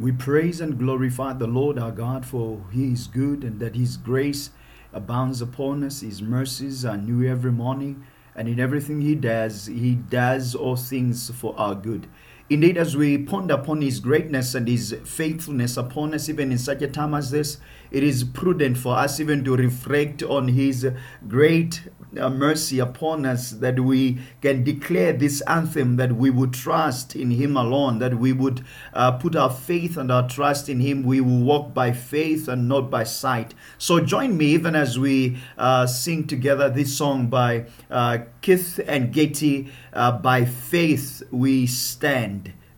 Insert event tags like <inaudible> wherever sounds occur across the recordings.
We praise and glorify the Lord our God for he is good and that his grace abounds upon us. His mercies are new every morning. And in everything he does, he does all things for our good. Indeed, as we ponder upon his greatness and his faithfulness upon us, even in such a time as this, it is prudent for us even to reflect on his great uh, mercy upon us that we can declare this anthem that we would trust in him alone that we would uh, put our faith and our trust in him. We will walk by faith and not by sight. So join me even as we uh, sing together this song by uh, keith and getty uh, by faith we stand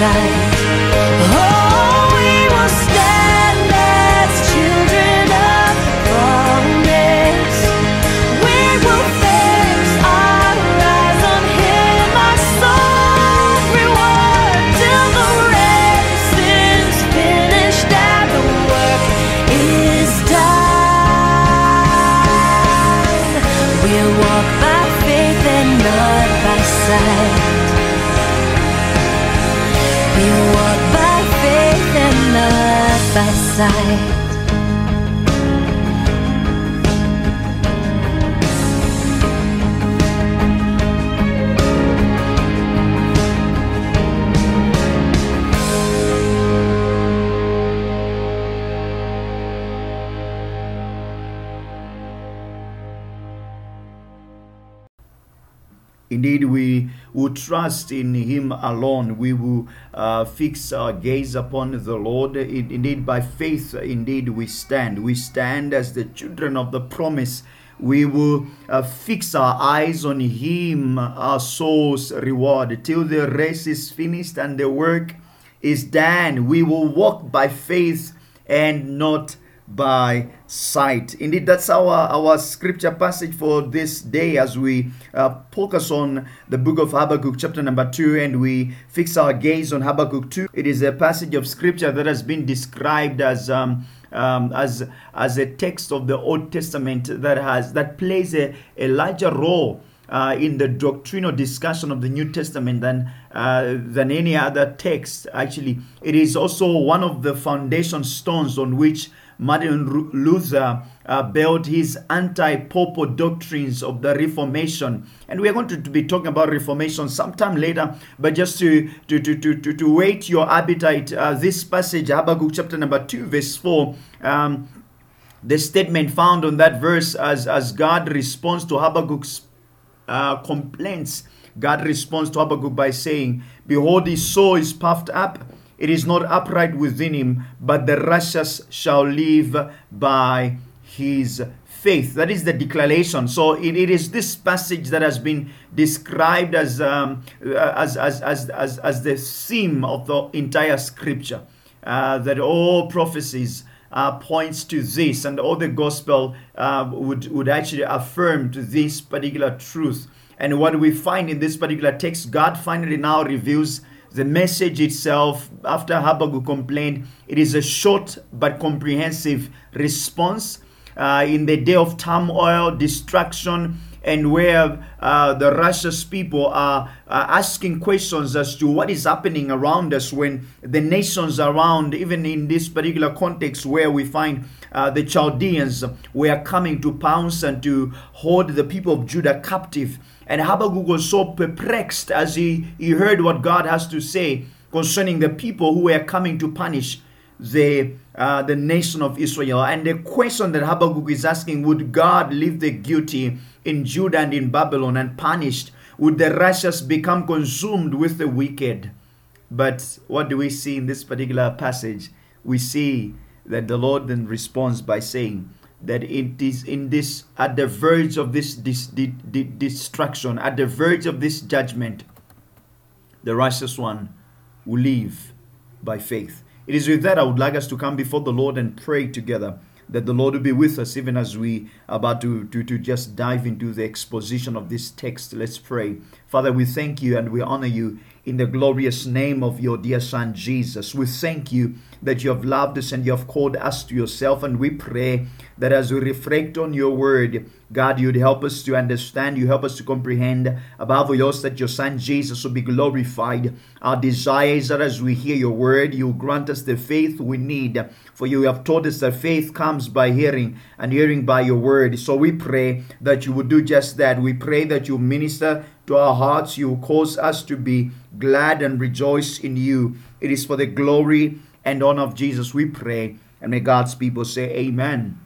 side trust in Him alone. We will uh, fix our gaze upon the Lord. In- Indeed, by faith, indeed, we stand. We stand as the children of the promise. We will uh, fix our eyes on Him, our soul's reward, till the race is finished and the work is done. We will walk by faith and not by sight. Indeed, that's our, our scripture passage for this day as we uh, focus on the book of Habakkuk, chapter number 2, and we fix our gaze on Habakkuk 2. It is a passage of scripture that has been described as. Um, um, as as a text of the Old Testament that has that plays a, a larger role uh, in the doctrinal discussion of the New Testament than uh, than any other text. Actually, it is also one of the foundation stones on which Martin Luther uh, built his anti-papal doctrines of the Reformation, and we are going to, to be talking about Reformation sometime later. But just to to to to to, whet your appetite, uh, this passage Habakkuk chapter number two, verse four. Um, the statement found on that verse as, as God responds to Habakkuk's uh, complaints, God responds to Habakkuk by saying, Behold, his soul is puffed up, it is not upright within him, but the righteous shall live by his faith. That is the declaration. So it, it is this passage that has been described as, um, as, as, as, as, as the theme of the entire scripture. Uh, that all prophecies uh, points to this, and all the gospel uh, would would actually affirm to this particular truth. And what we find in this particular text, God finally now reveals the message itself. After Habakkuk complained, it is a short but comprehensive response uh, in the day of turmoil, destruction, and where uh, the righteous people are, are asking questions as to what is happening around us when the nations around, even in this particular context where we find uh, the Chaldeans were coming to pounce and to hold the people of Judah captive. And Habakkuk was so perplexed as he, he heard what God has to say concerning the people who were coming to punish the uh, the nation of Israel. And the question that Habakkuk is asking: Would God leave the guilty in Judah and in Babylon and punished? Would the righteous become consumed with the wicked? But what do we see in this particular passage? We see that the Lord then responds by saying that it is in this at the verge of this dis, di- di- destruction, at the verge of this judgment, the righteous one will live by faith. It is with that I would like us to come before the Lord and pray together that the Lord will be with us even as we about to, to, to just dive into the exposition of this text. Let's pray. Father, we thank you and we honor you in the glorious name of your dear Son Jesus. We thank you that you have loved us and you have called us to yourself. And we pray that as we reflect on your word, God, you'd help us to understand, you help us to comprehend, above all else, that your Son Jesus will be glorified. Our desire is that as we hear your word, you grant us the faith we need. For you have taught us that faith comes by hearing, and hearing by your word. So we pray that you would do just that. We pray that you minister to our hearts, you cause us to be glad and rejoice in you. It is for the glory and honor of Jesus we pray. And may God's people say, Amen.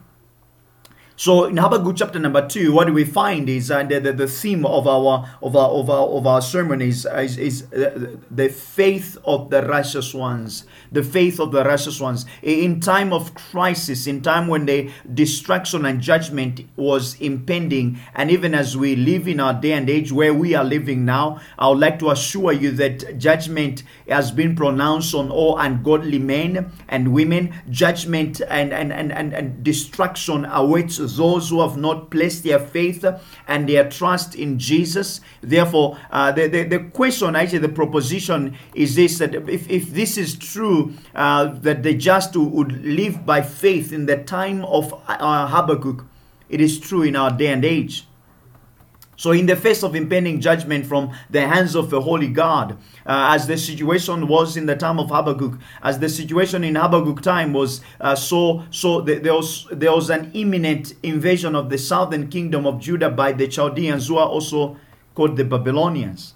So in Habakkuk chapter number two, what we find is uh, the, the, the theme of our of our of our of our sermon is is, is uh, the faith of the righteous ones, the faith of the righteous ones. In time of crisis, in time when the destruction and judgment was impending, and even as we live in our day and age where we are living now, I would like to assure you that judgment has been pronounced on all ungodly men and women. Judgment and and and and, and destruction awaits those who have not placed their faith and their trust in Jesus. Therefore, uh, the, the, the question, actually, the proposition is this that if, if this is true, uh, that the just would live by faith in the time of uh, Habakkuk, it is true in our day and age. So, in the face of impending judgment from the hands of the holy God, uh, as the situation was in the time of Habakkuk, as the situation in Habakkuk time was uh, so, so th- there was there was an imminent invasion of the southern kingdom of Judah by the Chaldeans, who are also called the Babylonians.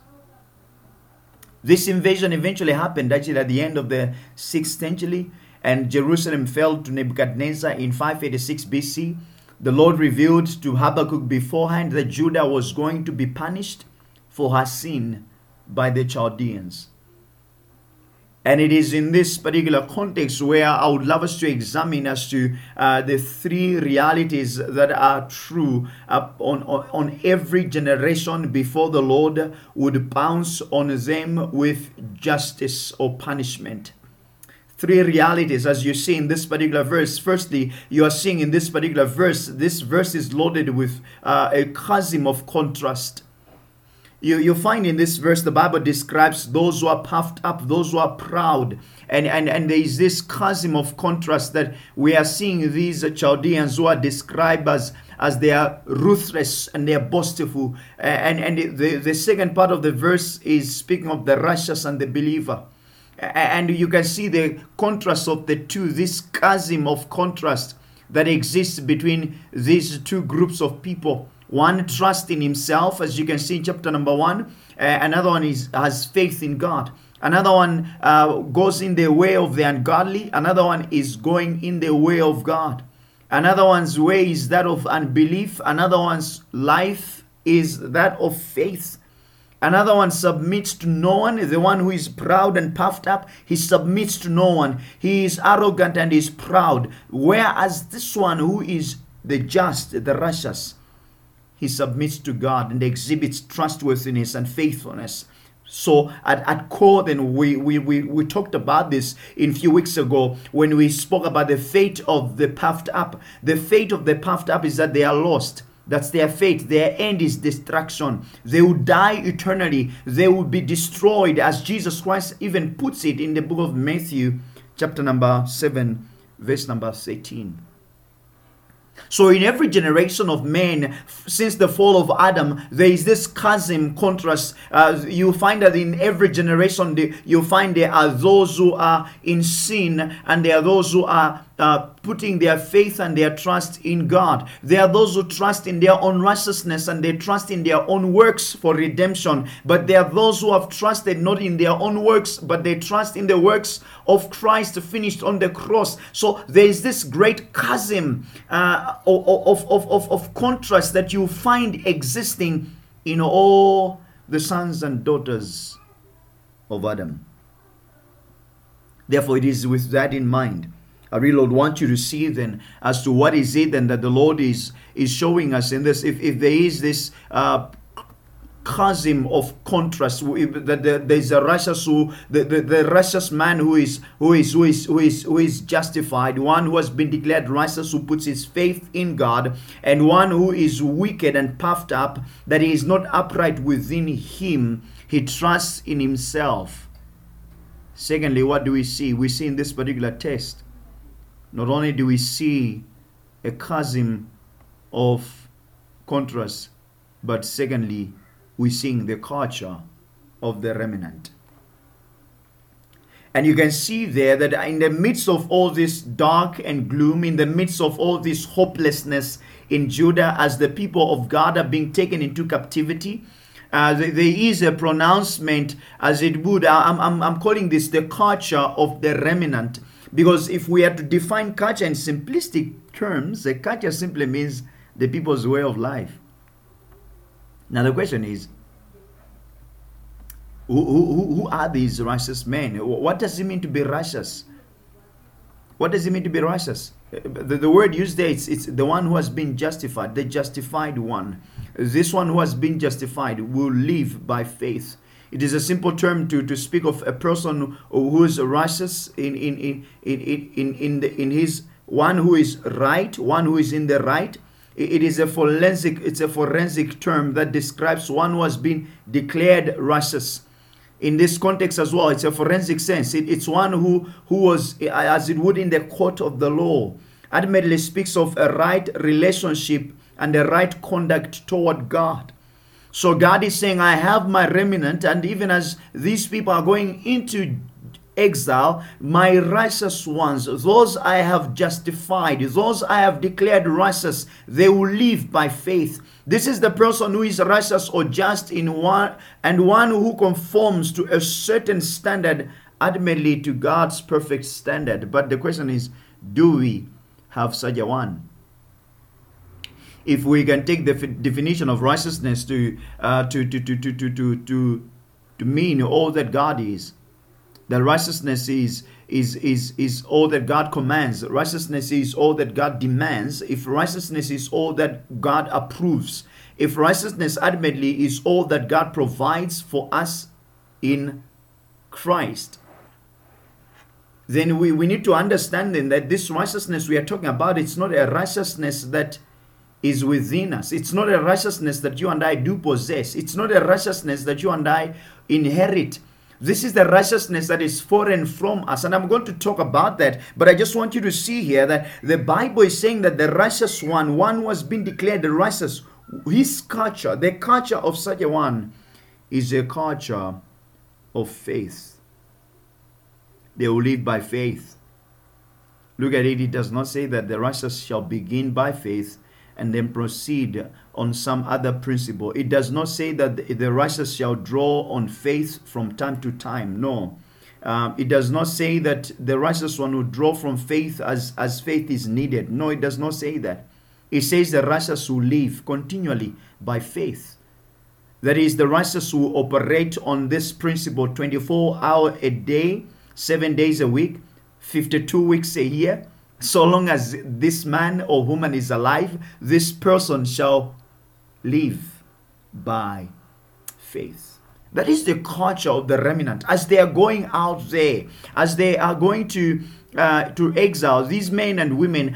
This invasion eventually happened actually at the end of the sixth century, and Jerusalem fell to Nebuchadnezzar in 586 BC. The Lord revealed to Habakkuk beforehand that Judah was going to be punished for her sin by the Chaldeans. And it is in this particular context where I would love us to examine as to uh, the three realities that are true on, on, on every generation before the Lord would bounce on them with justice or punishment three realities as you see in this particular verse. Firstly, you are seeing in this particular verse, this verse is loaded with uh, a chasm of contrast. You, you find in this verse the Bible describes those who are puffed up, those who are proud. And, and, and there is this chasm of contrast that we are seeing these Chaldeans who are described as, as they are ruthless and they are boastful. And, and the, the second part of the verse is speaking of the righteous and the believer and you can see the contrast of the two this chasm of contrast that exists between these two groups of people. One trusts in himself as you can see in chapter number one uh, another one is has faith in god. Another one uh, goes in the way of the ungodly another one is going in the way of god. Another one's way is that of unbelief another one's life is that of faith Another one submits to no one, the one who is proud and puffed up, he submits to no one. He is arrogant and is proud. Whereas this one who is the just, the righteous, he submits to God and exhibits trustworthiness and faithfulness. So at, at core, then we, we, we, we talked about this in a few weeks ago when we spoke about the fate of the puffed up. The fate of the puffed up is that they are lost. That's their fate. Their end is destruction. They will die eternally. They will be destroyed, as Jesus Christ even puts it in the book of Matthew, chapter number 7, verse number 18. So, in every generation of men since the fall of Adam, there is this chasm contrast. Uh, you find that in every generation, you find there are those who are in sin, and there are those who are uh, putting their faith and their trust in God. There are those who trust in their own righteousness and they trust in their own works for redemption. But there are those who have trusted not in their own works, but they trust in the works of Christ finished on the cross. So there is this great chasm uh, of, of, of, of contrast that you find existing in all the sons and daughters of Adam. Therefore, it is with that in mind I really would want you to see then as to what is it then that the Lord is is showing us in this. If, if there is this uh, chasm of contrast that the, there's a righteous who the, the, the righteous man who is who is who is who is who is justified one who has been declared righteous who puts his faith in god and one who is wicked and puffed up that he is not upright within him he trusts in himself secondly what do we see we see in this particular text not only do we see a chasm of contrast, but secondly, we see the culture of the remnant. And you can see there that in the midst of all this dark and gloom, in the midst of all this hopelessness in Judah, as the people of God are being taken into captivity, uh, there is a pronouncement, as it would. I'm, I'm, I'm calling this the culture of the remnant. Because if we are to define culture in simplistic terms, a culture simply means the people's way of life. Now the question is, who, who, who are these righteous men? What does it mean to be righteous? What does it mean to be righteous? The, the word used there, it's, it's the one who has been justified, the justified one. This one who has been justified will live by faith. It is a simple term to, to speak of a person who is righteous in, in, in, in, in, in, the, in his one who is right, one who is in the right. It is a forensic, it's a forensic term that describes one who has been declared righteous. In this context as well, it's a forensic sense. It, it's one who, who was, as it would in the court of the law, admittedly speaks of a right relationship and a right conduct toward God. So God is saying, I have my remnant, and even as these people are going into exile, my righteous ones, those I have justified, those I have declared righteous, they will live by faith. This is the person who is righteous or just in one and one who conforms to a certain standard, ultimately to God's perfect standard. But the question is, do we have such a one? if we can take the definition of righteousness to, uh, to, to, to, to, to, to, to mean all that God is, that righteousness is is is is all that God commands. Righteousness is all that God demands. If righteousness is all that God approves, if righteousness ultimately is all that God provides for us in Christ, then we, we need to understand then that this righteousness we are talking about, it's not a righteousness that is within us. It's not a righteousness that you and I do possess. It's not a righteousness that you and I inherit. This is the righteousness that is foreign from us. And I'm going to talk about that. But I just want you to see here that the Bible is saying that the righteous one, one was being declared the righteous, his culture, the culture of such a one, is a culture of faith. They will live by faith. Look at it, it does not say that the righteous shall begin by faith and then proceed on some other principle. It does not say that the- righteous shall draw on faith from time to time. No. Um, it does not say that the righteous one will draw from faith as, as faith is needed. No, it does not say that. It says the righteous will live continually by faith. That is, the righteous will operate on this principle 24 hour a day, seven days a week, 52 weeks a year. So long as this man or woman is alive, this person shall live by faith. That is the culture of the remnant. As they are going out there, as they are going to uh, to exile, these men and women,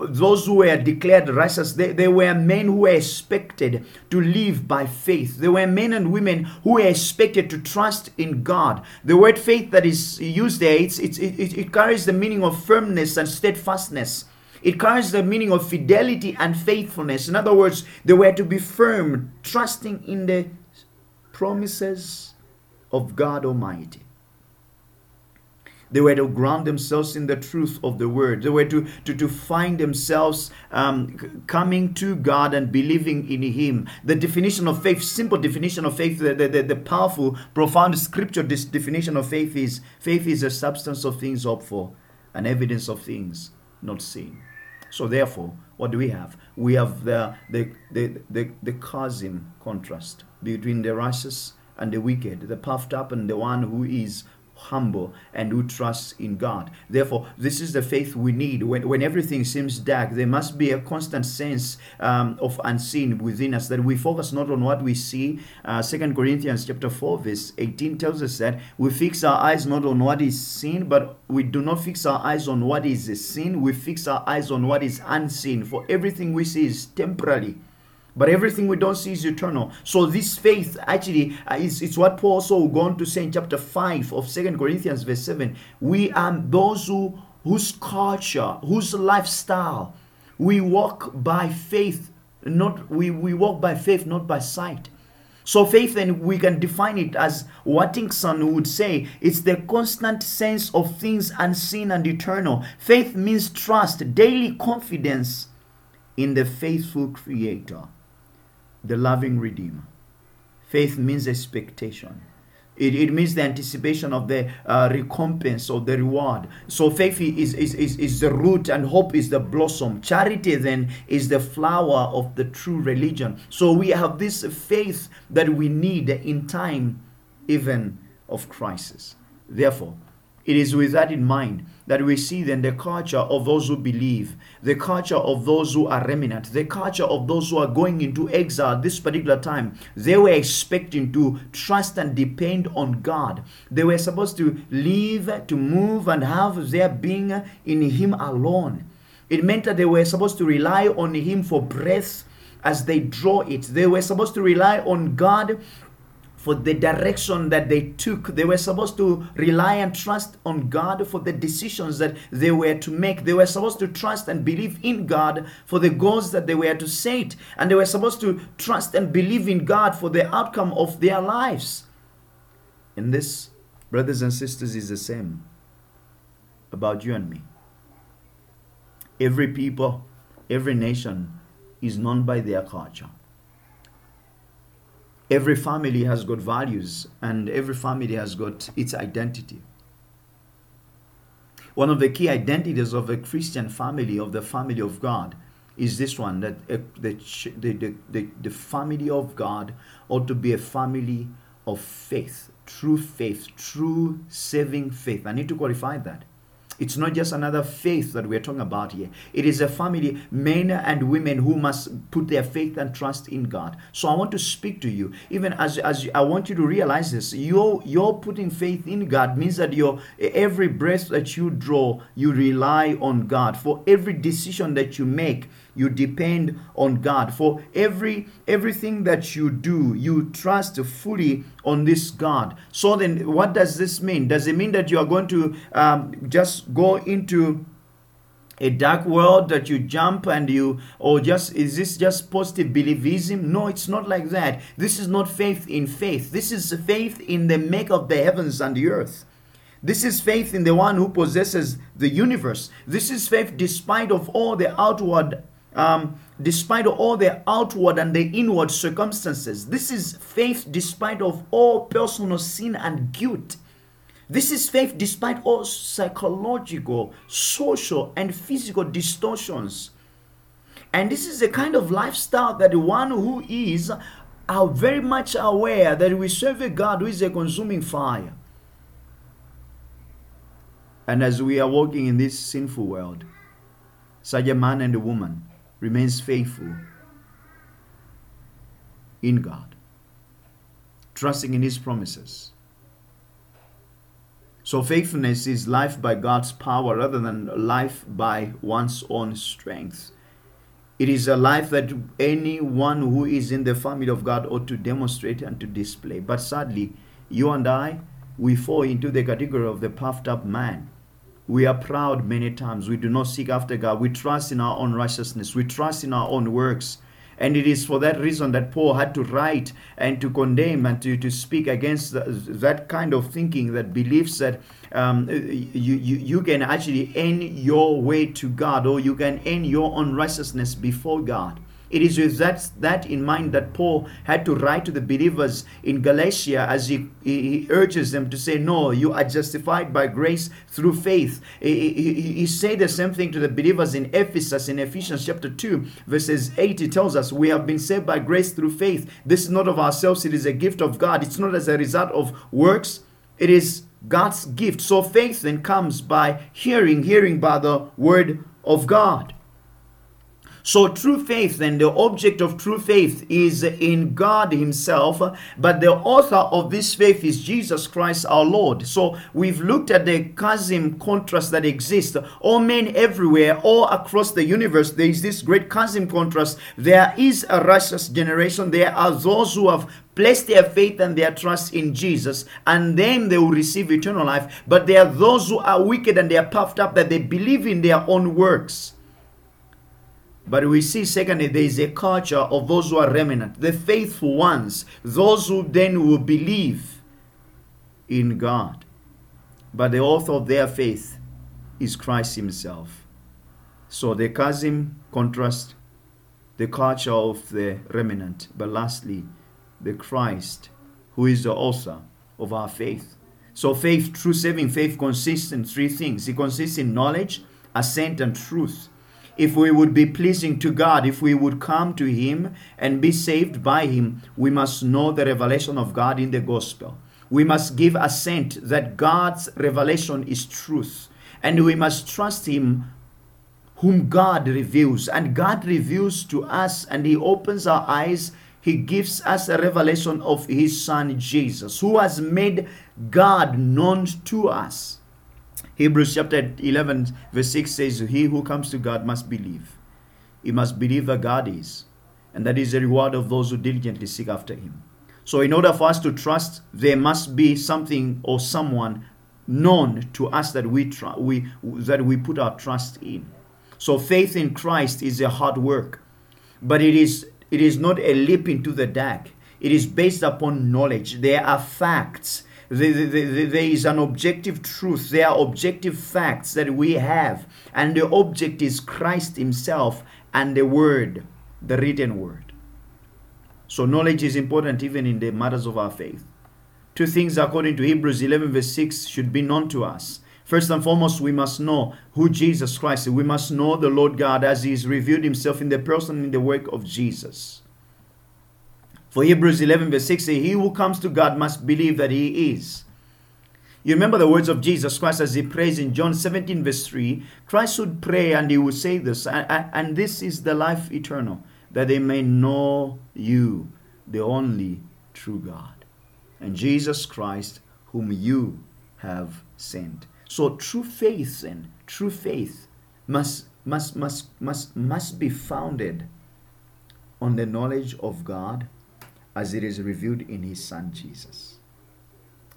those who were declared righteous, they, they were men who were expected to live by faith. They were men and women who were expected to trust in God. The word faith that is used there, it's, it's, it, it- it carries the meaning of firmness and steadfastness. It carries the meaning of fidelity and faithfulness. In other words, they were to be firm, trusting in the promises of God Almighty. They were to ground themselves in the truth of the word. They were to, to, to find themselves um, coming to God and believing in Him. The definition of faith, simple definition of faith, the, the, the, the powerful, profound scripture dis- definition of faith is faith is a substance of things hoped for, an evidence of things not seen. So therefore, what do we have? We have the the the the, the chasm contrast between the righteous and the wicked, the puffed up and the one who is humble and who trusts in God. Therefore, this is the faith we need. When, when everything seems dark, there must be a constant sense um, of unseen within us that we focus not on what we see. Uh, 2 Corinthians chapter 4, verse 18 tells us that we fix our eyes not on what is seen, but we do not fix our eyes on what is seen. We fix our eyes on what is unseen. For everything we see is temporary but everything we don't see is eternal. So this faith actually uh, is it's what paul also go on to say in chapter 5 of Second corinthians verse 7 we are those who whose culture whose lifestyle we walk by faith not we we walk by faith not by sight. So faith then we can define it as Wattingson would say it's the constant sense of things unseen and eternal. Faith means trust daily confidence in the faithful creator the loving redeemer. Faith means expectation. It, it means the anticipation of the uh, recompense or the reward. So faith is, is, is, is the root and hope is the blossom. Charity then is the flower of the true religion. So we have this faith that we need in time even of crisis. Therefore it is with that in mind that we see then the culture of those who believe, the culture of those who are remnant, the culture of those who are going into exile this particular time. They were expecting to trust and depend on God. They were supposed to live, to move, and have their being in Him alone. It meant that they were supposed to rely on Him for breath as they draw it. They were supposed to rely on God for the direction that they took. They were supposed to rely and trust on God for the decisions that they were to make. They were supposed to trust and believe in God for the goals that they were to set. And they were supposed to trust and believe in God for the outcome of their lives. And this, brothers and sisters, is the same about you and me. Every people, every nation is known by their culture every family has got values and every family has got its identity. One of the key identities of a Christian family, of the family of God, is this one that uh, the, the, the, the family of God ought to be a family of faith, true faith, true saving faith. I need to qualify that. It's not just another faith that we're talking about here. It is a family, men and women who must put their faith and trust in God. So I want to speak to you, even as, as I want you to realize this. You're, you're putting faith in God means that your every breath that you draw, you rely on God. For every decision that you make, you depend on God. For every everything that you do, you trust fully on this God. So then, what does this mean? Does it mean that you are going to um, just go into a dark world that you jump and you or just is this just positive believism no it's not like that this is not faith in faith this is faith in the maker of the heavens and the earth this is faith in the one who possesses the universe this is faith despite of all the outward um, despite all the outward and the inward circumstances. This is faith despite of all personal sin and guilt. This is faith despite all psychological, social, and physical distortions. And this is a kind of lifestyle that the one who is are very much aware that we serve a God who is a consuming fire. And as we are walking in this sinful world, such a man and a woman remains faithful in God, trusting in His promises. So, faithfulness is life by God's power rather than life by one's own strength. It is a life that anyone who is in the family of God ought to demonstrate and to display. But sadly, you and I, we fall into the category of the puffed up man we are proud many times. We do not seek after God. We trust in our own righteousness. We trust in our own works. And it is for that reason that Paul had to write and to condemn and to, to speak against the, that kind of thinking that believes that um, you, you, you can actually earn your way to God or you can earn your own righteousness before God. It is with that, that in mind that Paul had to write to the believers in Galatia as he, he, urges them to say, No, you are justified by grace through faith. He, he, he said the same thing to the believers in Ephesus in Ephesians chapter 2, verses 8. He tells us, We have been saved by grace through faith. This is not of ourselves, it is a gift of God. It's not as a result of works, it is God's gift. So faith then comes by hearing, hearing by the word of God. So, true faith, then, the object of true faith is in God Himself, but the author of this faith is Jesus Christ our Lord. So, we've looked at the chasm contrast that exists. All men everywhere, all across the universe, there is this great chasm contrast. There is a righteous generation, there are those who have placed their faith and their trust in Jesus, and then they will receive eternal life. But there are those who are wicked and they are puffed up that they believe in their own works. But we see, secondly, there is a culture of those who are remnant, the faithful ones, those who then will believe in God. But the author of their faith is Christ Himself. So the chasm contrast the culture of the remnant, but lastly, the Christ, who is the author of our faith. So faith, true saving faith, consists in three things. It consists in knowledge, assent, and truth if we would be pleasing to God, if we would come to Him and be saved by Him, we must know the revelation of God in the gospel. We must give assent that God's revelation is truth. And we must trust Him whom God reveals. And God reveals to us and He opens our eyes. He gives us a revelation of His Son Jesus, who has made God known to us. Hebrews chapter 11, verse 6 says, He who comes to God must believe. He must believe that God is, and that is the reward of those who diligently seek after Him. So, in order for us to trust, there must be something or someone known to us that we, tr- we that we put our trust in. So, faith in Christ is a hard work, but it is it is not a leap into the dark. It is based upon knowledge. There are facts. There, is an objective truth. There are objective facts that we have, and the object is Christ Himself and the Word, the written Word. So knowledge is important even in the matters of our faith. Two things according to Hebrews 11 verse 6 should be known to us. First and foremost, we must know who Jesus Christ is. We must know the Lord God as He has revealed Himself in the person and the work of Jesus. For Hebrews 11 verse 6 says, He who comes to God must believe that He is. You remember the words of Jesus Christ as He prays in John 17 verse 3. Christ would pray and He would say this, "And- and and this is the life eternal, that they may know you, the only true God, and Jesus Christ, whom you have sent. So true faith and true faith must must must must must be founded on the knowledge of God as it is revealed in his son Jesus.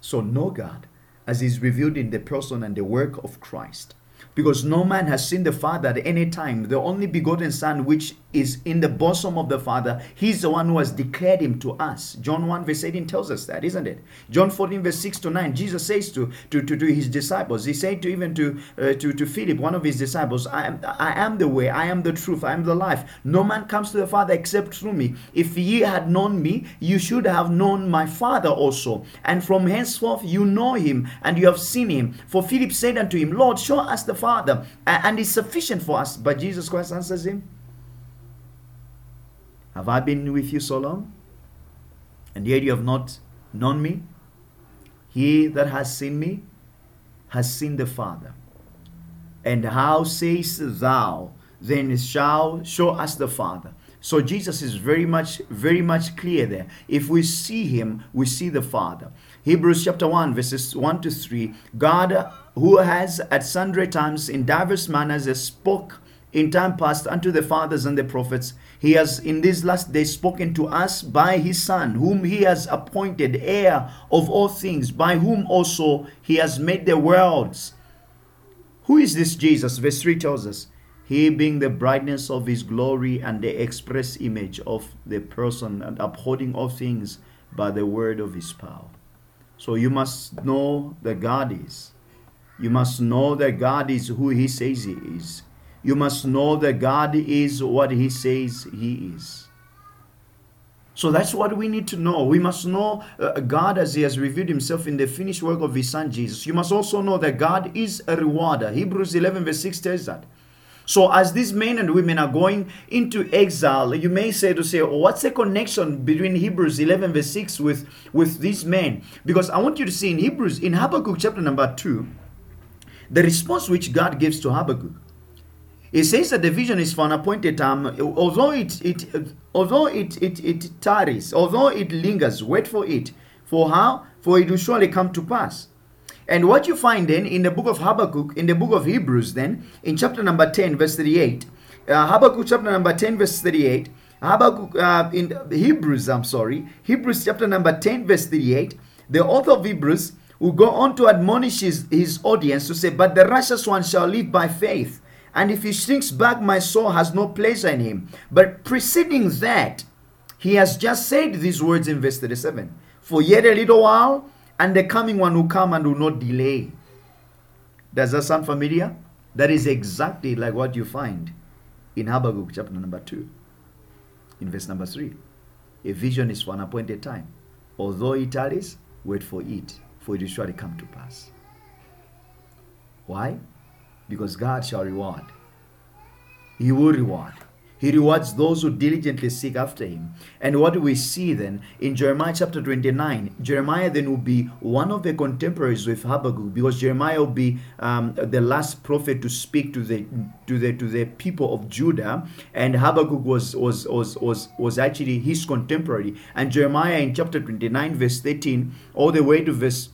So know God as is revealed in the person and the work of Christ. Because no man has seen the Father at any time. The only begotten Son, which is in the bosom of the Father, he's the one who has declared him to us. John 1, verse 18 tells us that, isn't it? John 14, verse 6 to 9, Jesus says to, to, to, to his disciples, he said to even to, uh, to, to Philip, one of his disciples, I am, I am the way, I am the truth, I am the life. No man comes to the Father except through me. If ye had known me, you should have known my Father also. And from henceforth you know him, and you have seen him. For Philip said unto him, Lord, show us the Father, and it's sufficient for us. But Jesus Christ answers him, Have I been with you so long? And yet you have not known me? He that has seen me has seen the Father. And how sayest thou, then shall show us the Father? So Jesus is very much, very much clear there. If we see him, we see the Father. Hebrews chapter 1, verses 1 to 3. God, who has at sundry times in diverse manners spoke in time past unto the fathers and the prophets, he has in these last days spoken to us by his Son, whom he has appointed heir of all things, by whom also he has made the worlds. Who is this Jesus? Verse 3 tells us, He being the brightness of his glory and the express image of the person, and upholding all things by the word of his power. So you must know that God is. You must know that God is who he says he is. You must know that God is what he says he is. So that's what we need to know. We must know uh, God as He has revealed Himself in the finished work of His Son Jesus. You must also know that God is a rewarder. Hebrews 11, verse 6 tells that. So, as these men and women are going into exile, you may say to say, oh, what's the connection between Hebrews 11, verse 6 with, with these men? Because I want you to see in Hebrews, in Habakkuk chapter number 2, the response which God gives to Habakkuk. It says that the vision is for an appointed time, although it it although it it, it tarries, although it lingers, wait for it. For how? For it will surely come to pass. And what you find then in the book of Habakkuk, in the book of Hebrews, then in chapter number 10, verse 38, uh, Habakkuk chapter number 10, verse 38, Habakkuk uh, in Hebrews, I'm sorry, Hebrews chapter number 10, verse 38, the author of Hebrews will go on to admonish his, his audience to say, But the righteous one shall live by faith. And if he shrinks back, my soul has no pleasure in him. But preceding that, he has just said these words in verse 37 For yet a little while, and the coming one will come and will not delay. Does that sound familiar? That is exactly like what you find in Habakkuk chapter number 2, in verse number 3. A vision is for an appointed time. Although it tarries, wait for it, for it will surely come to pass. Why? Because God shall reward. He will reward. He rewards those who diligently seek after him. And what do we see then in Jeremiah chapter 29? Jeremiah then will be one of the contemporaries with Habakkuk because Jeremiah will be um, the last prophet to speak to the to the to the people of Judah, and Habakkuk was was was was was actually his contemporary. And Jeremiah in chapter 29, verse 13, all the way to verse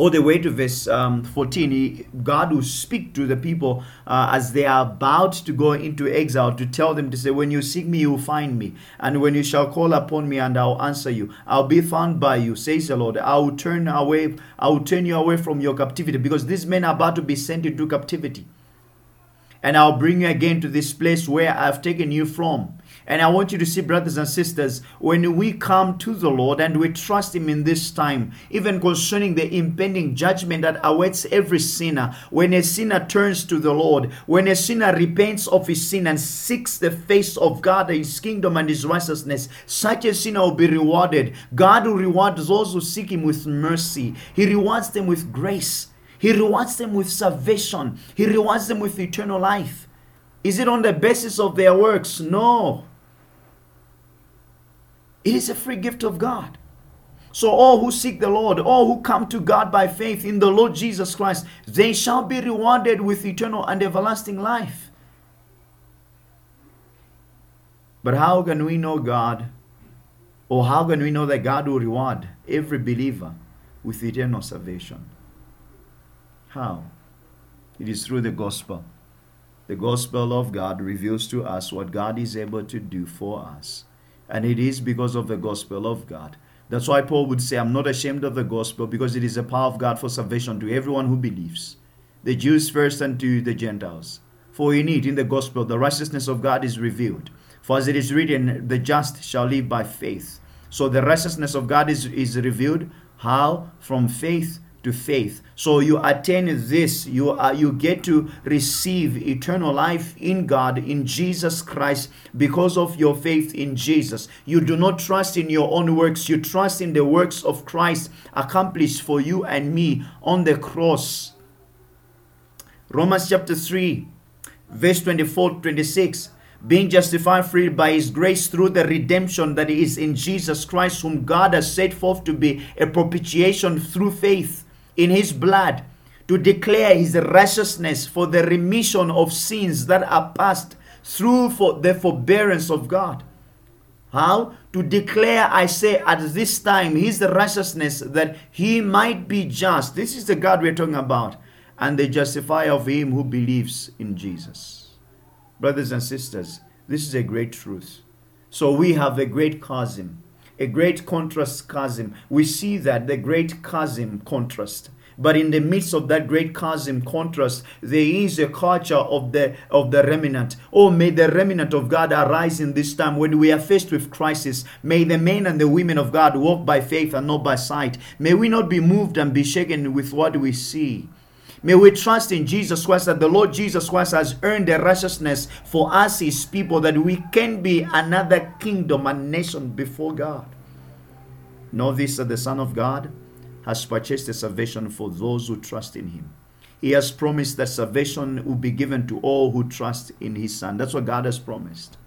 all the way to verse um, 14, he, God will speak to the people uh, as they are about to go into exile to tell them to say, When you seek me, you will find me. And when you shall call upon me, and I'll answer you, I'll be found by you, says the Lord. I will turn away, I will turn you away from your captivity because these men are about to be sent into captivity. And I'll bring you again to this place where I've taken you from. And I want you to see, brothers and sisters, when we come to the Lord and we trust Him in this time, even concerning the impending judgment that awaits every sinner, when a sinner turns to the Lord, when a sinner repents of his sin and seeks the face of God, His kingdom, and His righteousness, such a sinner will be rewarded. God will reward those who seek Him with mercy, He rewards them with grace. He rewards them with salvation. He rewards them with eternal life. Is it on the basis of their works? No. It is a free gift of God. So all who seek the Lord, all who come to God by faith in the Lord Jesus Christ, they shall be rewarded with eternal and everlasting life. But how can we know God? Or how can we know that God will reward every believer with eternal salvation? How? It is through the gospel. The gospel of God reveals to us what God is able to do for us. And it is because of the gospel of God. That's why Paul would say, I'm not ashamed of the gospel because it is a power of God for salvation to everyone who believes, the Jews first and to the Gentiles. For in it, in the gospel, the righteousness of God is revealed. For as it is written, the just shall live by faith. So the righteousness of God is, is revealed. How? From faith to faith. So you attain this, you are you get to receive eternal life in God in Jesus Christ because of your faith in Jesus. You do not trust in your own works, you trust in the works of Christ accomplished for you and me on the cross. Romans chapter 3 verse 24 26 being justified freely by his grace through the redemption that is in Jesus Christ, whom God has set forth to be a propitiation through faith in his blood, to declare his righteousness for the remission of sins that are past through for the forbearance of God. How? To declare, I say, at this time, his righteousness that he might be just. This is the God we're talking about. And the justifier of him who believes in Jesus. Brothers and sisters, this is a great truth. So we have a great chasm, a great contrast chasm. We see that the great chasm contrast. But in the midst of that great chasm contrast, there is a culture of the of the remnant. Oh, may the remnant of God arise in this time when we are faced with crisis. May the men and the women of God walk by faith and not by sight. May we not be moved and be shaken with what we see. May we trust in Jesus Christ that the Lord Jesus Christ has earned the righteousness for us, his people, that we can be another kingdom and nation before God. Know this that the Son of God has purchased a salvation for those who trust in him. He has promised that salvation will be given to all who trust in his Son. That's what God has promised.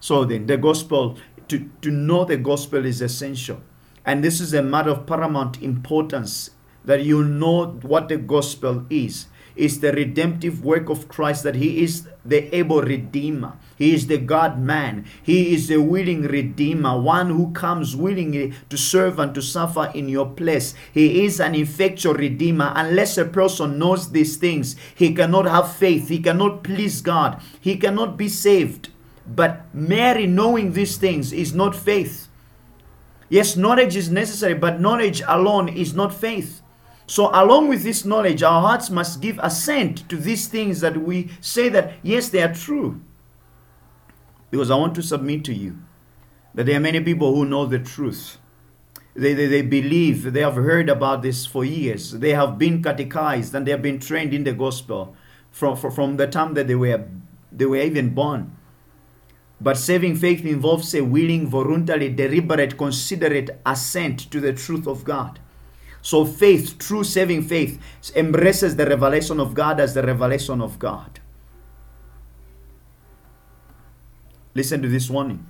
So then, the gospel, to, to know the gospel is essential. And this is a matter of paramount importance that you know what the gospel is. Is the redemptive work of Christ that He is the able Redeemer. He is the God man. He is the willing Redeemer, one who comes willingly to serve and to suffer in your place. He is an effectual Redeemer. Unless a person knows these things, he cannot have faith. He cannot please God. He cannot be saved. But Mary knowing these things is not faith. Yes, knowledge is necessary, but knowledge alone is not faith. So, along with this knowledge, our hearts must give assent to these things that we say that, yes, they are true. Because I want to submit to you that there are many people who know the truth. They, they, they believe, they have heard about this for years. They have been catechized and they have been trained in the gospel from, from, from the time that they were, they were even born. But saving faith involves a willing, voluntary, deliberate, considerate assent to the truth of God. So faith, true saving faith, embraces the revelation of God as the revelation of God. Listen to this warning.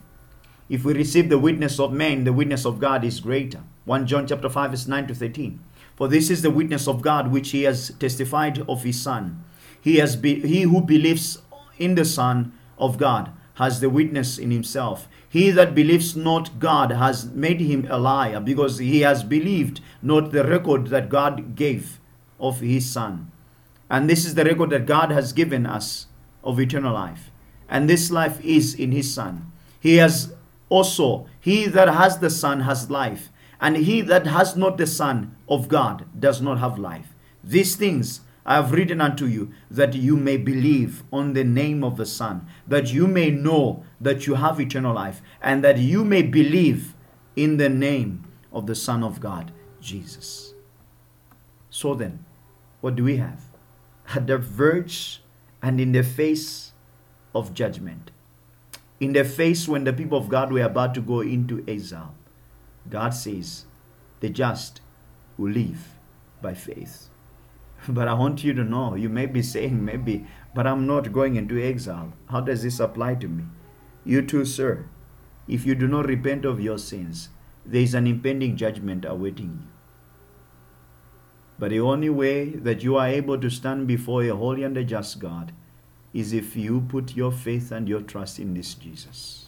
If we receive the witness of men, the witness of God is greater. 1 John chapter 5, verse 9 to 13. For this is the witness of God which he has testified of his Son. He has be, he who believes in the Son of God has the witness in himself. He that believes not God has made him a liar, because he has believed not the record that God gave of his Son. And this is the record that God has given us of eternal life. And this life is in his Son. He has also, he that has the Son has life, and he that has not the Son of God does not have life. These things I have written unto you, that you may believe on the name of the Son, that you may know that you have eternal life, and that you may believe in the name of the Son of God, Jesus. So then, what do we have? At the verge and in the face of judgment, in the face when the people of God were about to go into exile, God says, the just will live by faith. <laughs> But I want you to know, you may be saying, maybe, but I'm not going into exile. How does this apply to me? You too, sir. If you do not repent of your sins, there is an impending judgment awaiting you. But the only way that you are able to stand before a holy and a just God is if you put your faith and your trust in this Jesus.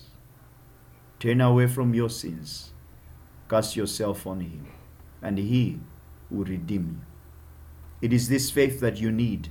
Turn away from your sins, cast yourself on Him, and He will redeem you. It is this faith that you need.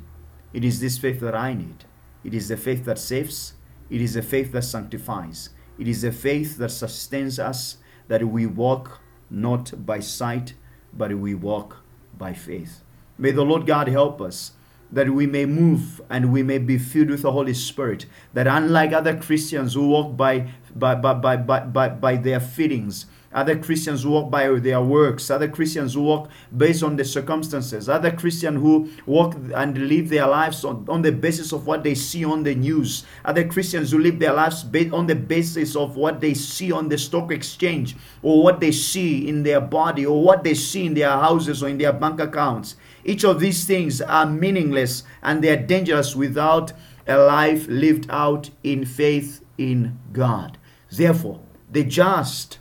It is this faith that I need. It is the faith that saves. It is the faith that sanctifies. It is the faith that sustains us, that we walk not by sight, but we walk by faith. May the Lord God help us that we may move and we may be filled with the Holy Spirit. That unlike other Christians who walk by by by by by, by, by their feelings, other Christians walk by their works, other Christians walk based on the circumstances, other Christians who walk and live their lives on, on the basis of what they see on the news, other Christians who live their lives based on the basis of what they see on the stock exchange or what they see in their body or what they see in their houses or in their bank accounts. Each of these things are meaningless and they are dangerous without a life lived out in faith in God. Therefore, the just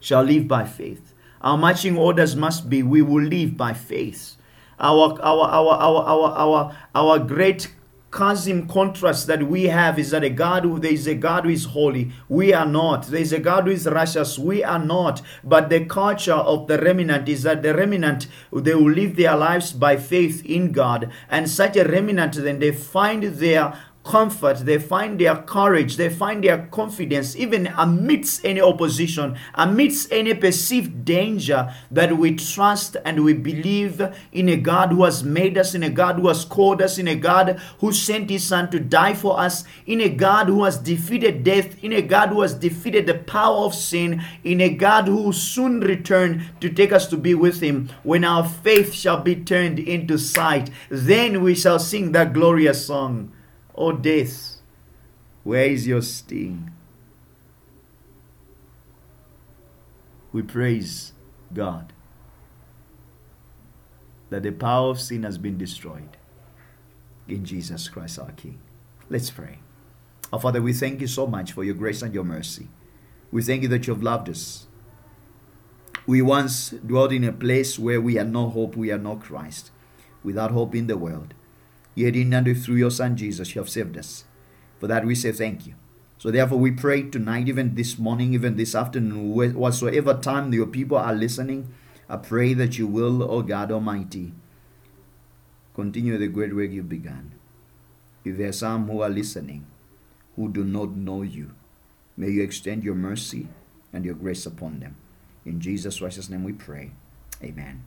shall live by faith. Our marching orders must be we will live by faith. Our our our our our our, our great chasm contrast that we have is that a God who there is a God who is holy. We are not. There is a God who is righteous. We are not. But the culture of the remnant is that the remnant they will live their lives by faith in God. And such a remnant then they find their comfort, they find their courage, they find their confidence, even amidst any opposition, amidst any perceived danger, that we trust and we believe in a God who has made us, in a God who has called us, in a God who sent his Son to die for us, in a God who has defeated death, in a God who has defeated the power of sin, in a God who will soon return to take us to be with him. When our faith shall be turned into sight, then we shall sing that glorious song. O death, where is your sting? We praise God that the power of sin has been destroyed in Jesus Christ our King. Let's pray. Our Father, we thank you so much for your grace and your mercy. We thank you that you have loved us. We once dwelt in a place where we had no hope, we had no Christ, without hope in the world. Yet in and through your Son Jesus, you have saved us. For that we say thank you. So therefore we pray tonight, even this morning, even this afternoon, whatsoever time your people are listening, I pray that you will, O God Almighty, continue the great work you began. If there are some who are listening who do not know you, may you extend your mercy and your grace upon them. In Jesus' righteous name we pray. Amen.